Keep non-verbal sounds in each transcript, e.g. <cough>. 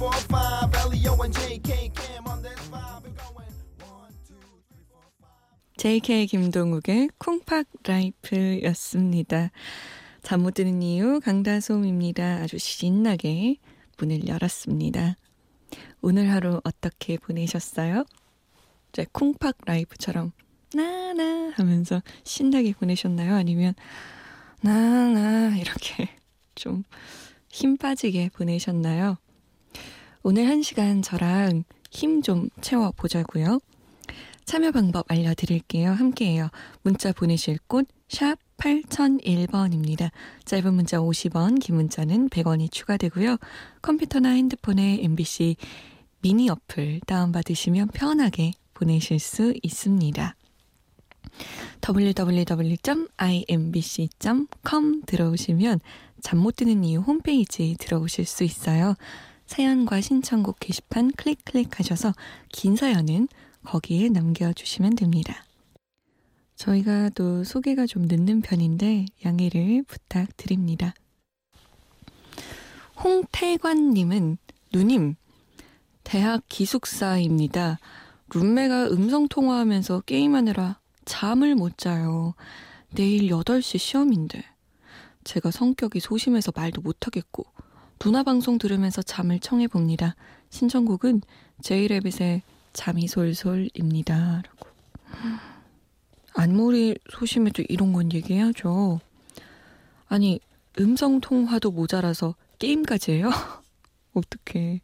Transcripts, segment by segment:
Four, five. JK 김동욱의 쿵팍 라이프였습니다. 잠 못 드는 이유 강다솜입니다. 아주 신나게 문을 열었습니다. 오늘 하루 어떻게 보내셨어요? 제 쿵팍 라이프처럼 나나 하면서 신나게 보내셨나요? 아니면 나나 이렇게 <laughs> 좀 힘 빠지게 보내셨나요? 오늘 한 시간 저랑 힘 좀 채워 보자고요. 참여 방법 알려드릴게요. 함께해요. 문자 보내실 곳 샵 8001번입니다. 짧은 문자 50원, 긴 문자는 100원이 추가되고요. 컴퓨터나 핸드폰에 MBC 미니 어플 다운받으시면 편하게 보내실 수 있습니다. www.imbc.com 들어오시면 잠 못 드는 이유 홈페이지 들어오실 수 있어요. 사연과 신청곡 게시판 클릭 클릭하셔서 긴 사연은 거기에 남겨주시면 됩니다. 저희가 또 소개가 좀 늦는 편인데 양해를 부탁드립니다. 홍태관님은 누님 대학 기숙사입니다. 룸메가 음성통화하면서 게임하느라 잠을 못 자요. 내일 8시 시험인데. 제가 성격이 소심해서 말도 못하겠고, 누나 방송 들으면서 잠을 청해봅니다. 신청곡은 제이레빗의 잠이 솔솔입니다. 라고. 안무리 소심해도 이런 건 얘기해야죠. 아니, 음성 통화도 모자라서 게임까지 해요? <laughs> 어떡해.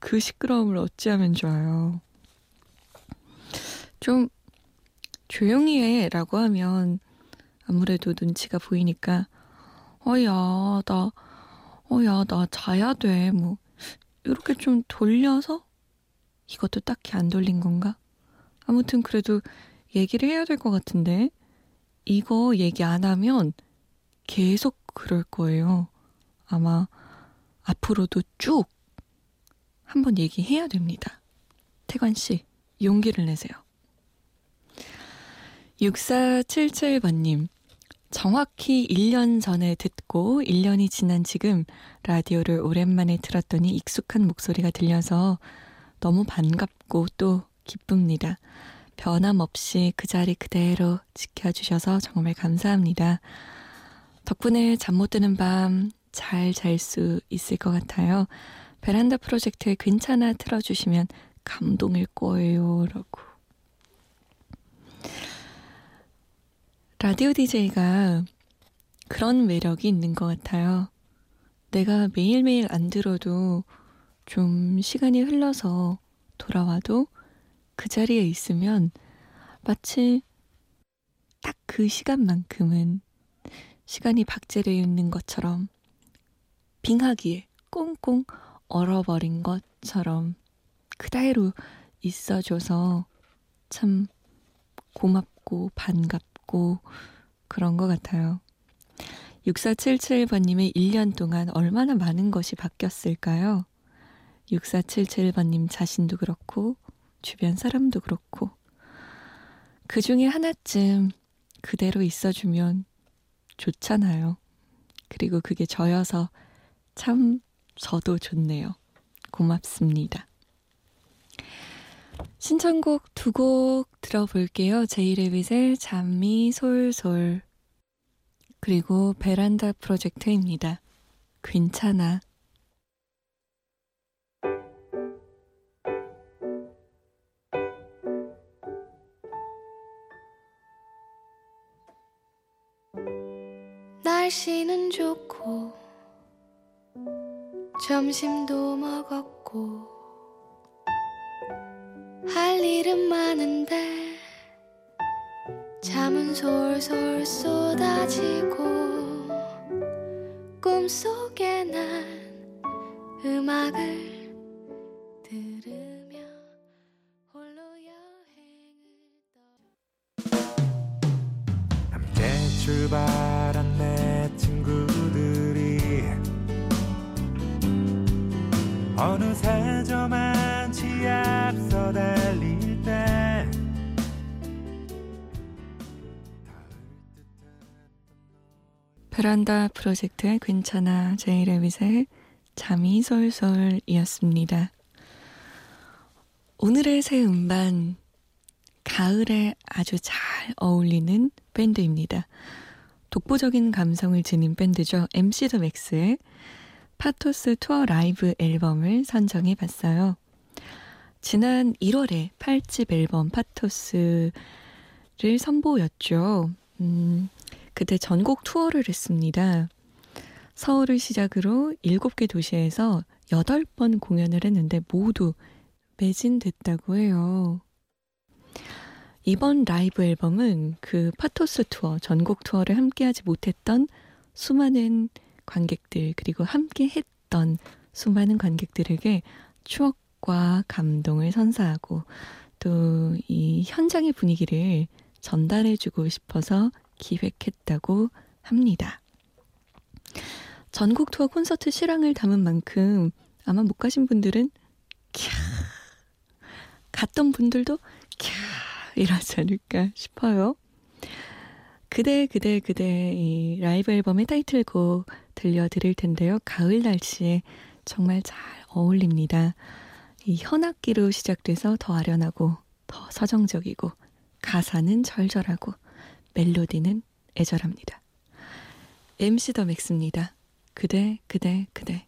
그 시끄러움을 어찌하면 좋아요. 좀 조용히 해 라고 하면 아무래도 눈치가 보이니까 어야 나 어야 나 자야 돼 뭐 이렇게 좀 돌려서 이것도 딱히 안 돌린 건가? 아무튼 그래도 얘기를 해야 될 것 같은데 이거 얘기 안 하면 계속 그럴 거예요. 아마 앞으로도 쭉 한번 얘기해야 됩니다. 태관 씨, 용기를 내세요. 6477번님, 정확히 1년 전에 듣고 1년이 지난 지금 라디오를 오랜만에 들었더니 익숙한 목소리가 들려서 너무 반갑고 또 기쁩니다. 변함없이 그 자리 그대로 지켜주셔서 정말 감사합니다. 덕분에 잠 못 드는 밤 잘 잘 수 있을 것 같아요. 베란다 프로젝트에 괜찮아 틀어주시면 감동일 거예요. 라고. 라디오 DJ가 그런 매력이 있는 것 같아요. 내가 매일매일 안 들어도 좀 시간이 흘러서 돌아와도 그 자리에 있으면 마치 딱 그 시간만큼은 시간이 박제되어 있는 것처럼 빙하기에 꽁꽁 얼어버린 것처럼 그대로 있어줘서 참 고맙고 반갑고 그런 것 같아요. 6477번님의 1년 동안 얼마나 많은 것이 바뀌었을까요? 6477번님 자신도 그렇고, 주변 사람도 그렇고, 그 중에 하나쯤 그대로 있어주면 좋잖아요. 그리고 그게 저여서 참 저도 좋네요. 고맙습니다. 신청곡 두 곡 들어볼게요. 제이레빗의 잠이 솔솔 그리고 베란다 프로젝트입니다. 괜찮아. 날 날씨는 좋고 점심도 먹었고 할 일은 많은데 잠은 솔솔 쏟아지고 꿈속에 난 음악을 들으며 홀로 여행을 출 어느새 저만치 앞서 달릴 때 베란다 프로젝트의 괜찮아 제이레빗의 잠이 솔솔이었습니다. 오늘의 새 음반 가을에 아주 잘 어울리는 밴드입니다. 독보적인 감성을 지닌 밴드죠. MC 더 맥스의 파토스 투어 라이브 앨범을 선정해 봤어요. 지난 1월에 8집 앨범 파토스를 선보였죠. 음, 그때 전국 투어를 했습니다. 서울을 시작으로 7개 도시에서 8번 공연을 했는데 모두 매진됐다고 해요. 이번 라이브 앨범은 그 파토스 투어, 전국 투어를 함께하지 못했던 수많은 관객들, 그리고 함께 했던 수많은 관객들에게 추억과 감동을 선사하고 또 이 현장의 분위기를 전달해주고 싶어서 기획했다고 합니다. 전국 투어 콘서트 실황을 담은 만큼 아마 못 가신 분들은 캬 갔던 분들도 캬 이러지 않을까 싶어요. 그대 그대 그대 이 라이브 앨범의 타이틀곡 들려드릴 텐데요. 가을 날씨에 정말 잘 어울립니다. 이 현악기로 시작돼서 더 아련하고 더 서정적이고 가사는 절절하고 멜로디는 애절합니다. MC 더 맥스입니다. 그대, 그대, 그대.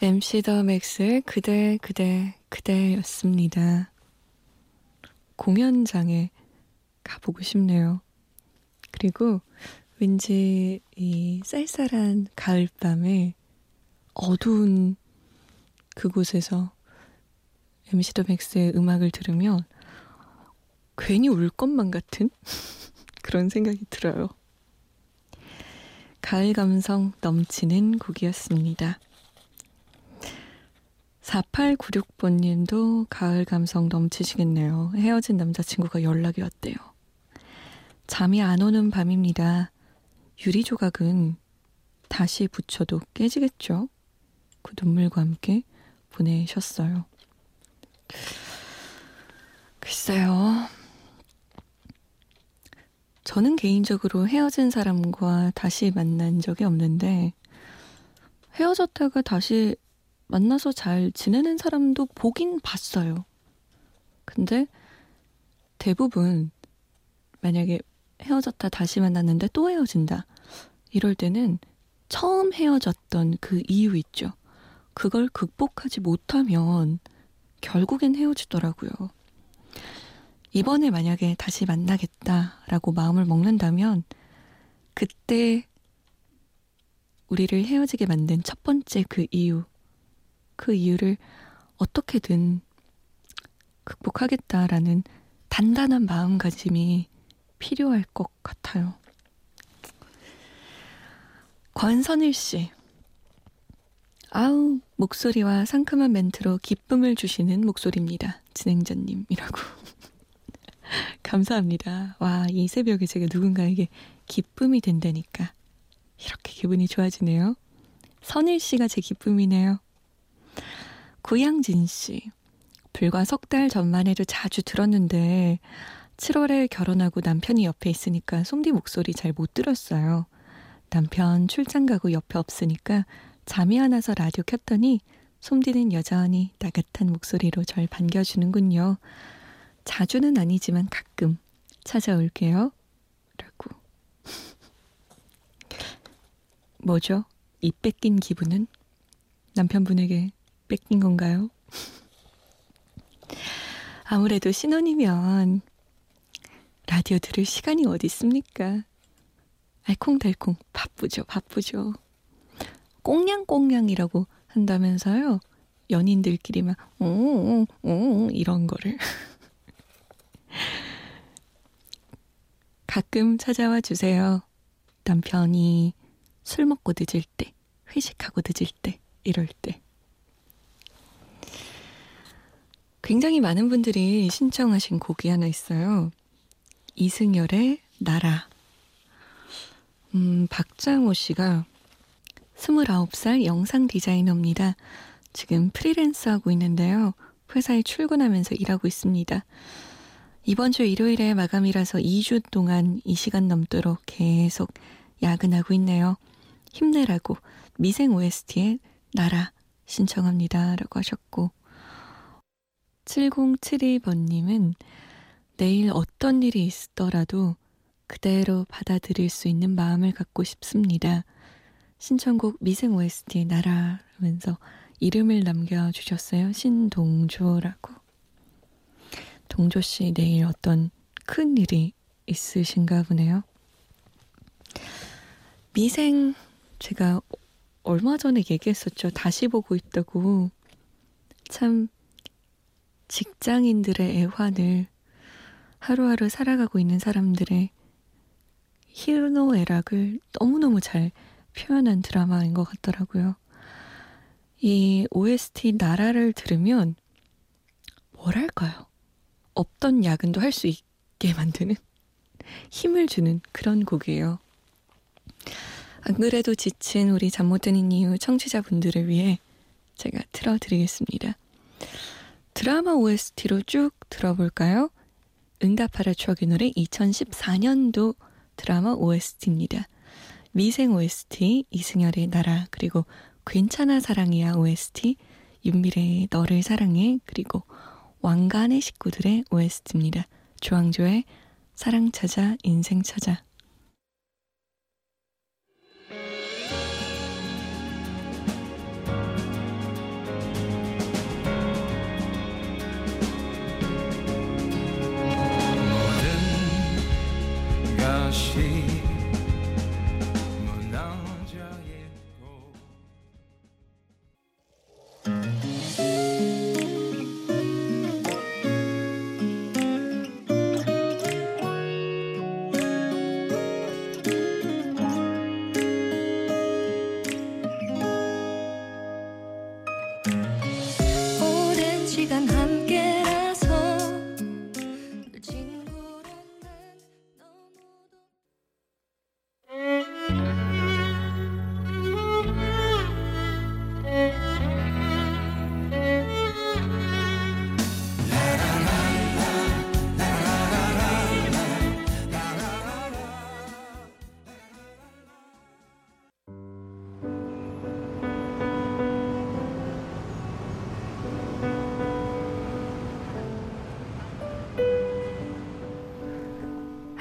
MC 더 맥스의 그대 그대 그대였습니다. 공연장에 가보고 싶네요. 그리고 왠지 이 쌀쌀한 가을밤에 어두운 그곳에서 MC 더 맥스의 음악을 들으면 괜히 울 것만 같은 <laughs> 그런 생각이 들어요. 가을 감성 넘치는 곡이었습니다. 4896번님도 가을 감성 넘치시겠네요. 헤어진 남자친구가 연락이 왔대요. 잠이 안 오는 밤입니다. 유리 조각은 다시 붙여도 깨지겠죠? 그 눈물과 함께 보내셨어요. 글쎄요. 저는 개인적으로 헤어진 사람과 다시 만난 적이 없는데, 헤어졌다가 다시 만나서 잘 지내는 사람도 보긴 봤어요. 근데 대부분 만약에 헤어졌다 다시 만났는데 또 헤어진다. 이럴 때는 처음 헤어졌던 그 이유 있죠. 그걸 극복하지 못하면 결국엔 헤어지더라고요. 이번에 만약에 다시 만나겠다라고 마음을 먹는다면 그때 우리를 헤어지게 만든 첫 번째 그 이유 그 이유를 어떻게든 극복하겠다라는 단단한 마음가짐이 필요할 것 같아요. 권선일 씨. 아우, 목소리와 상큼한 멘트로 기쁨을 주시는 목소리입니다. 진행자님이라고. <laughs> 감사합니다. 와, 이 새벽에 제가 누군가에게 기쁨이 된다니까. 이렇게 기분이 좋아지네요. 선일 씨가 제 기쁨이네요. 구양진 씨. 불과 석 달 전만 해도 자주 들었는데 7월에 결혼하고 남편이 옆에 있으니까 솜디 목소리 잘 못 들었어요. 남편 출장 가고 옆에 없으니까 잠이 안 와서 라디오 켰더니 솜디는 여전히 나긋한 목소리로 절 반겨주는군요. 자주는 아니지만 가끔 찾아올게요. 라고. 뭐죠? 이 뺏긴 기분은? 남편분에게 뺏긴 건가요? 아무래도 신혼이면 라디오 들을 시간이 어디 있습니까? 알콩달콩 바쁘죠, 바쁘죠. 꽁냥꽁냥이라고 한다면서요. 연인들끼리 막, 오, 오, 오, 이런 거를. 가끔 찾아와 주세요. 남편이 술 먹고 늦을 때, 회식하고 늦을 때, 이럴 때. 굉장히 많은 분들이 신청하신 곡이 하나 있어요. 이승열의 나라. 음, 박장호 씨가 29살 영상 디자이너입니다. 지금 프리랜서 하고 있는데요. 회사에 출근하면서 일하고 있습니다. 이번 주 일요일에 마감이라서 2주 동안 이 시간 넘도록 계속 야근하고 있네요. 힘내라고 미생 OST의 나라 신청합니다. 라고 하셨고 7072번님은 내일 어떤 일이 있더라도 그대로 받아들일 수 있는 마음을 갖고 싶습니다. 신청곡 미생 OST 나라면서 이름을 남겨주셨어요. 신동조라고. 동조 씨 내일 어떤 큰 일이 있으신가 보네요. 미생 제가 얼마 전에 얘기했었죠. 다시 보고 있다고. 참 직장인들의 애환을 하루하루 살아가고 있는 사람들의 희노애락을 너무너무 잘 표현한 드라마인 것 같더라고요. 이 OST 나라를 들으면 뭐랄까요? 없던 야근도 할 수 있게 만드는 힘을 주는 그런 곡이에요. 안 그래도 지친 우리 잠 못 드는 이유 청취자분들을 위해 제가 틀어드리겠습니다. 드라마 OST로 쭉 들어볼까요? 응답하라 추억의 노래 2014년도 드라마 OST입니다. 미생 OST 이승열의 나라 그리고 괜찮아 사랑이야 OST 윤미래의 너를 사랑해 그리고 왕관의 식구들의 OST입니다. 조항조의 사랑 찾아 인생 찾아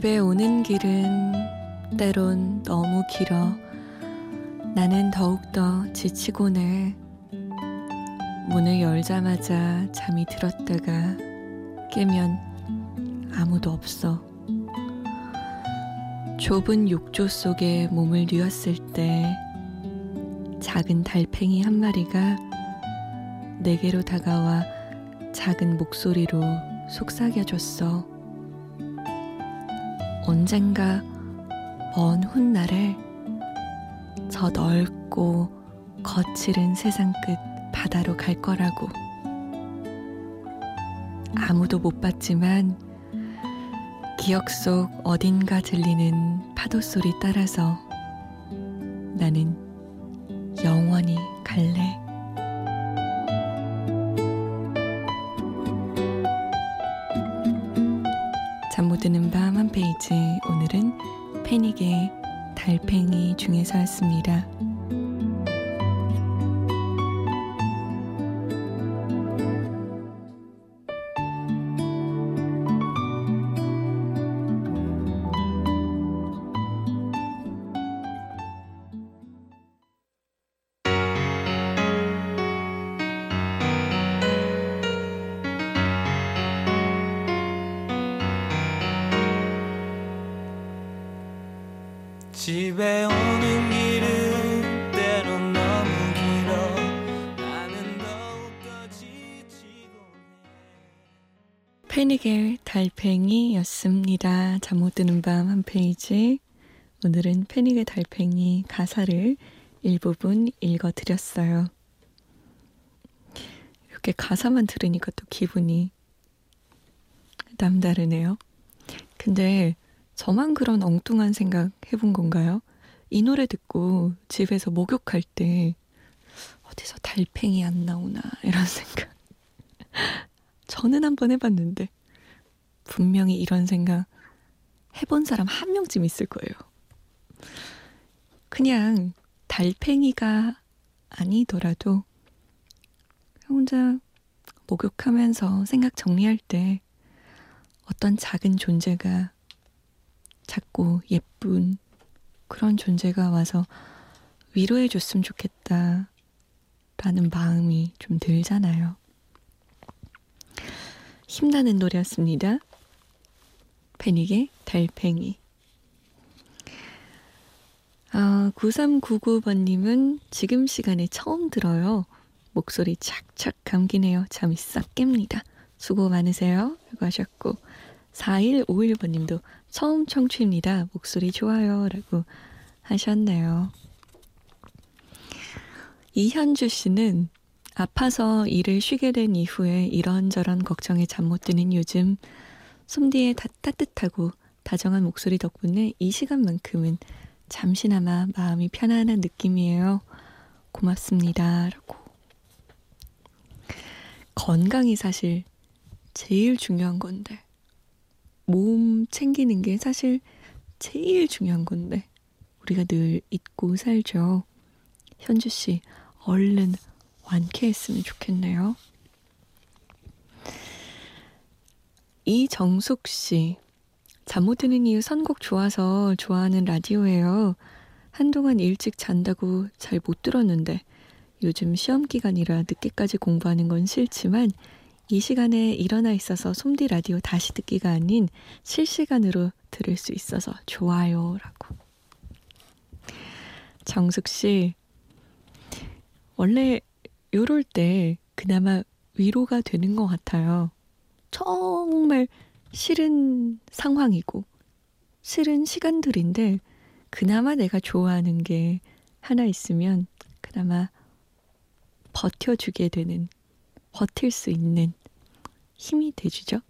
집에 오는 길은 때론 너무 길어 나는 더욱더 지치곤 해. 문을 열자마자 잠이 들었다가 깨면 아무도 없어. 좁은 욕조 속에 몸을 뉘었을 때 작은 달팽이 한 마리가 내게로 다가와 작은 목소리로 속삭여줬어. 언젠가 먼 훗날에 저 넓고 거칠은 세상 끝 바다로 갈 거라고. 아무도 못 봤지만 기억 속 어딘가 들리는 파도 소리 따라서 나는 영원히 갈래. 잠 못 드는 밤 한 페이지 오늘은 패닉의 달팽이 중에서였습니다. 집에 오는 길은 때론 너무 길어 나는 더욱더 지치곤 해 패닉의 달팽이였습니다. 잠 못 드는 밤 한 페이지. 오늘은 패닉의 달팽이 가사를 일부분 읽어드렸어요. 이렇게 가사만 들으니까 또 기분이 남다르네요. 근데 저만 그런 엉뚱한 생각 해본 건가요? 이 노래 듣고 집에서 목욕할 때 어디서 달팽이 안 나오나 이런 <laughs> 생각. 저는 한번 해봤는데 분명히 이런 생각 해본 사람 한 명쯤 있을 거예요. 그냥 달팽이가 아니더라도 혼자 목욕하면서 생각 정리할 때 어떤 작은 존재가 작고 예쁜 그런 존재가 와서 위로해 줬으면 좋겠다 라는 마음이 좀 들잖아요. 힘나는 노래였습니다. 패닉의 달팽이. 아, 9399번님은 지금 시간에 처음 들어요. 목소리 착착 감기네요. 잠이 싹 깹니다. 수고 많으세요. 라고 하셨고, 4151번님도 처음 청취입니다. 목소리 좋아요. 라고 하셨네요. 이현주 씨는 아파서 일을 쉬게 된 이후에 이런저런 걱정에 잠 못 드는 요즘 솜디의 다, 따뜻하고 다정한 목소리 덕분에 이 시간만큼은 잠시나마 마음이 편안한 느낌이에요. 고맙습니다. 라고. 건강이 사실 제일 중요한 건데 몸 챙기는 게 사실 제일 중요한 건데 우리가 늘 잊고 살죠. 현주 씨 얼른 완쾌했으면 좋겠네요. 이정숙 씨. 잠 못 드는 이유 선곡 좋아서 좋아하는 라디오예요. 한동안 일찍 잔다고 잘 못 들었는데 요즘 시험 기간이라 늦게까지 공부하는 건 싫지만 이 시간에 일어나 있어서 솜디 라디오 다시 듣기가 아닌 실시간으로 들을 수 있어서 좋아요. 라고. 정숙 씨, 원래 요럴 때 그나마 위로가 되는 것 같아요. 정말 싫은 상황이고, 싫은 시간들인데, 그나마 내가 좋아하는 게 하나 있으면, 그나마 버텨주게 되는, 버틸 수 있는 힘이 돼주죠.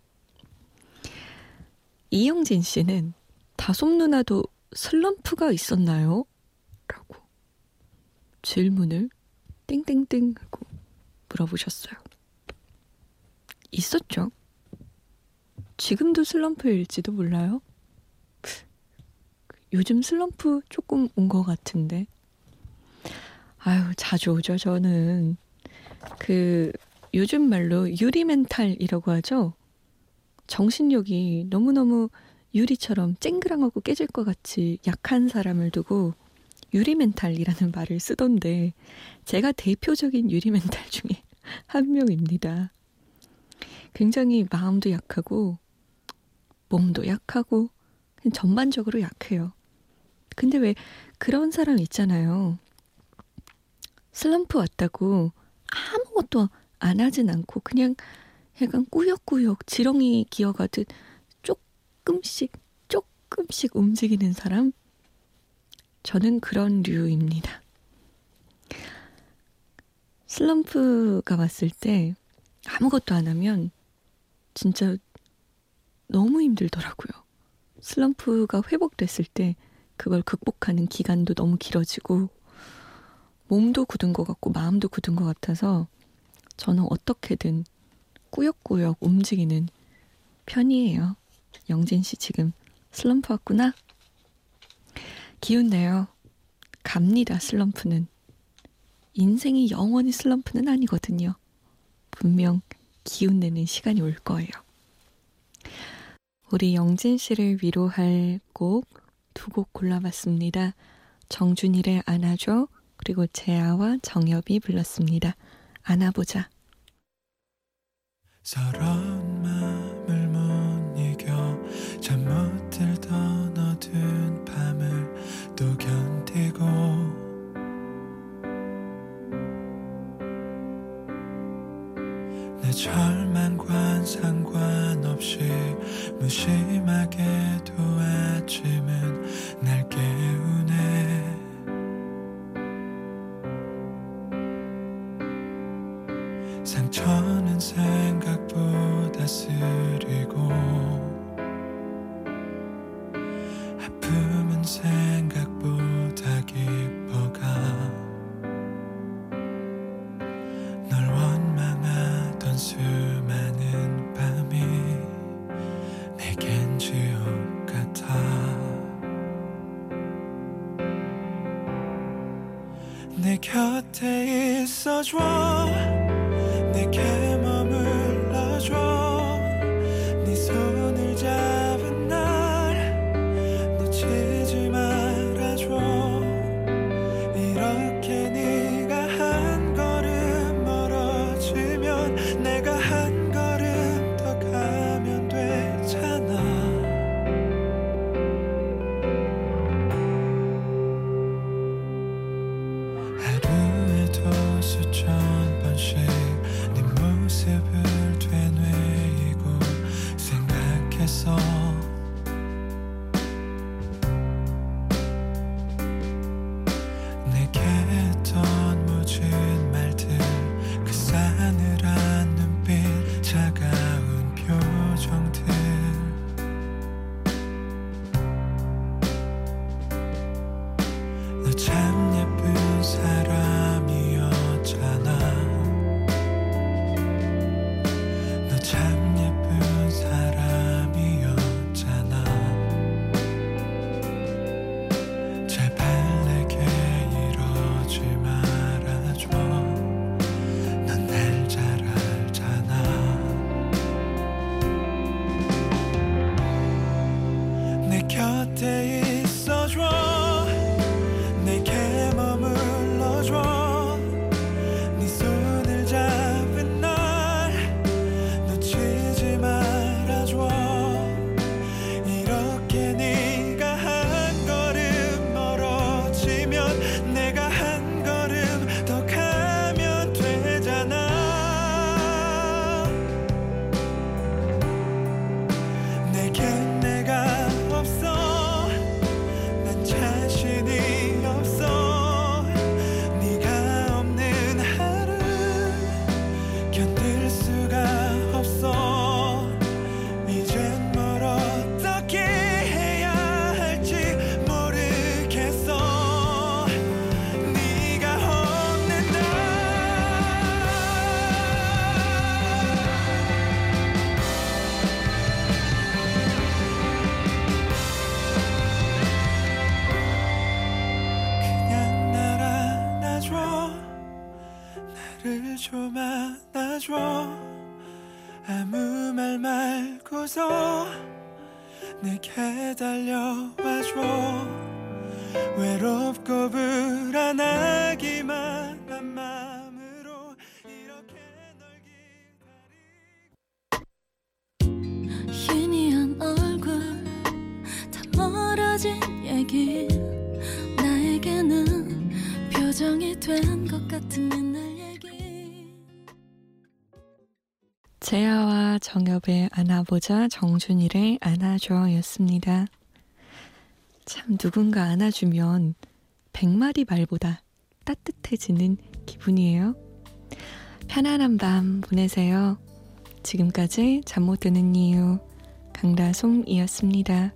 이영진 씨는 다솜 누나도 슬럼프가 있었나요? 라고 질문을 땡땡땡 하고 물어보셨어요. 있었죠. 지금도 슬럼프일지도 몰라요. 요즘 슬럼프 조금 온 것 같은데. 아유, 자주 오죠, 저는. 그, 요즘 말로 유리멘탈이라고 하죠. 정신력이 너무너무 유리처럼 쨍그랑하고 깨질 것 같이 약한 사람을 두고 유리멘탈이라는 말을 쓰던데 제가 대표적인 유리멘탈 중에 <laughs> 한 명입니다. 굉장히 마음도 약하고 몸도 약하고 전반적으로 약해요. 근데 왜 그런 사람 있잖아요. 슬럼프 왔다고 아무것도 안 하진 않고 그냥 약간 꾸역꾸역 지렁이 기어가듯 조금씩 조금씩 움직이는 사람? 저는 그런 류입니다. 슬럼프가 왔을 때 아무것도 안 하면 진짜 너무 힘들더라고요. 슬럼프가 회복됐을 때 그걸 극복하는 기간도 너무 길어지고 몸도 굳은 것 같고 마음도 굳은 것 같아서 저는 어떻게든 꾸역꾸역 움직이는 편이에요. 영진 씨 지금 슬럼프 왔구나? 기운 내요. 갑니다, 슬럼프는. 인생이 영원히 슬럼프는 아니거든요. 분명 기운 내는 시간이 올 거예요. 우리 영진 씨를 위로할 곡 두 곡 골라봤습니다. 정준일의 안아줘 그리고 재아와 정엽이 불렀습니다. 안아보자. 서러운 마음을 못 이겨 잠 못 들던 어두운 밤을 또 견디고 내 절망과 상관없이 무심하게도 아침은 wrong. 멀어진 얘기 나에게는 표정이 된 것 같은 옛날 얘기 재아와 정엽의 안아보자 정준일의 안아줘였습니다. 참 누군가 안아주면 백마리 말보다 따뜻해지는 기분이에요. 편안한 밤 보내세요. 지금까지 잠 못 드는 이유 강다솜이었습니다.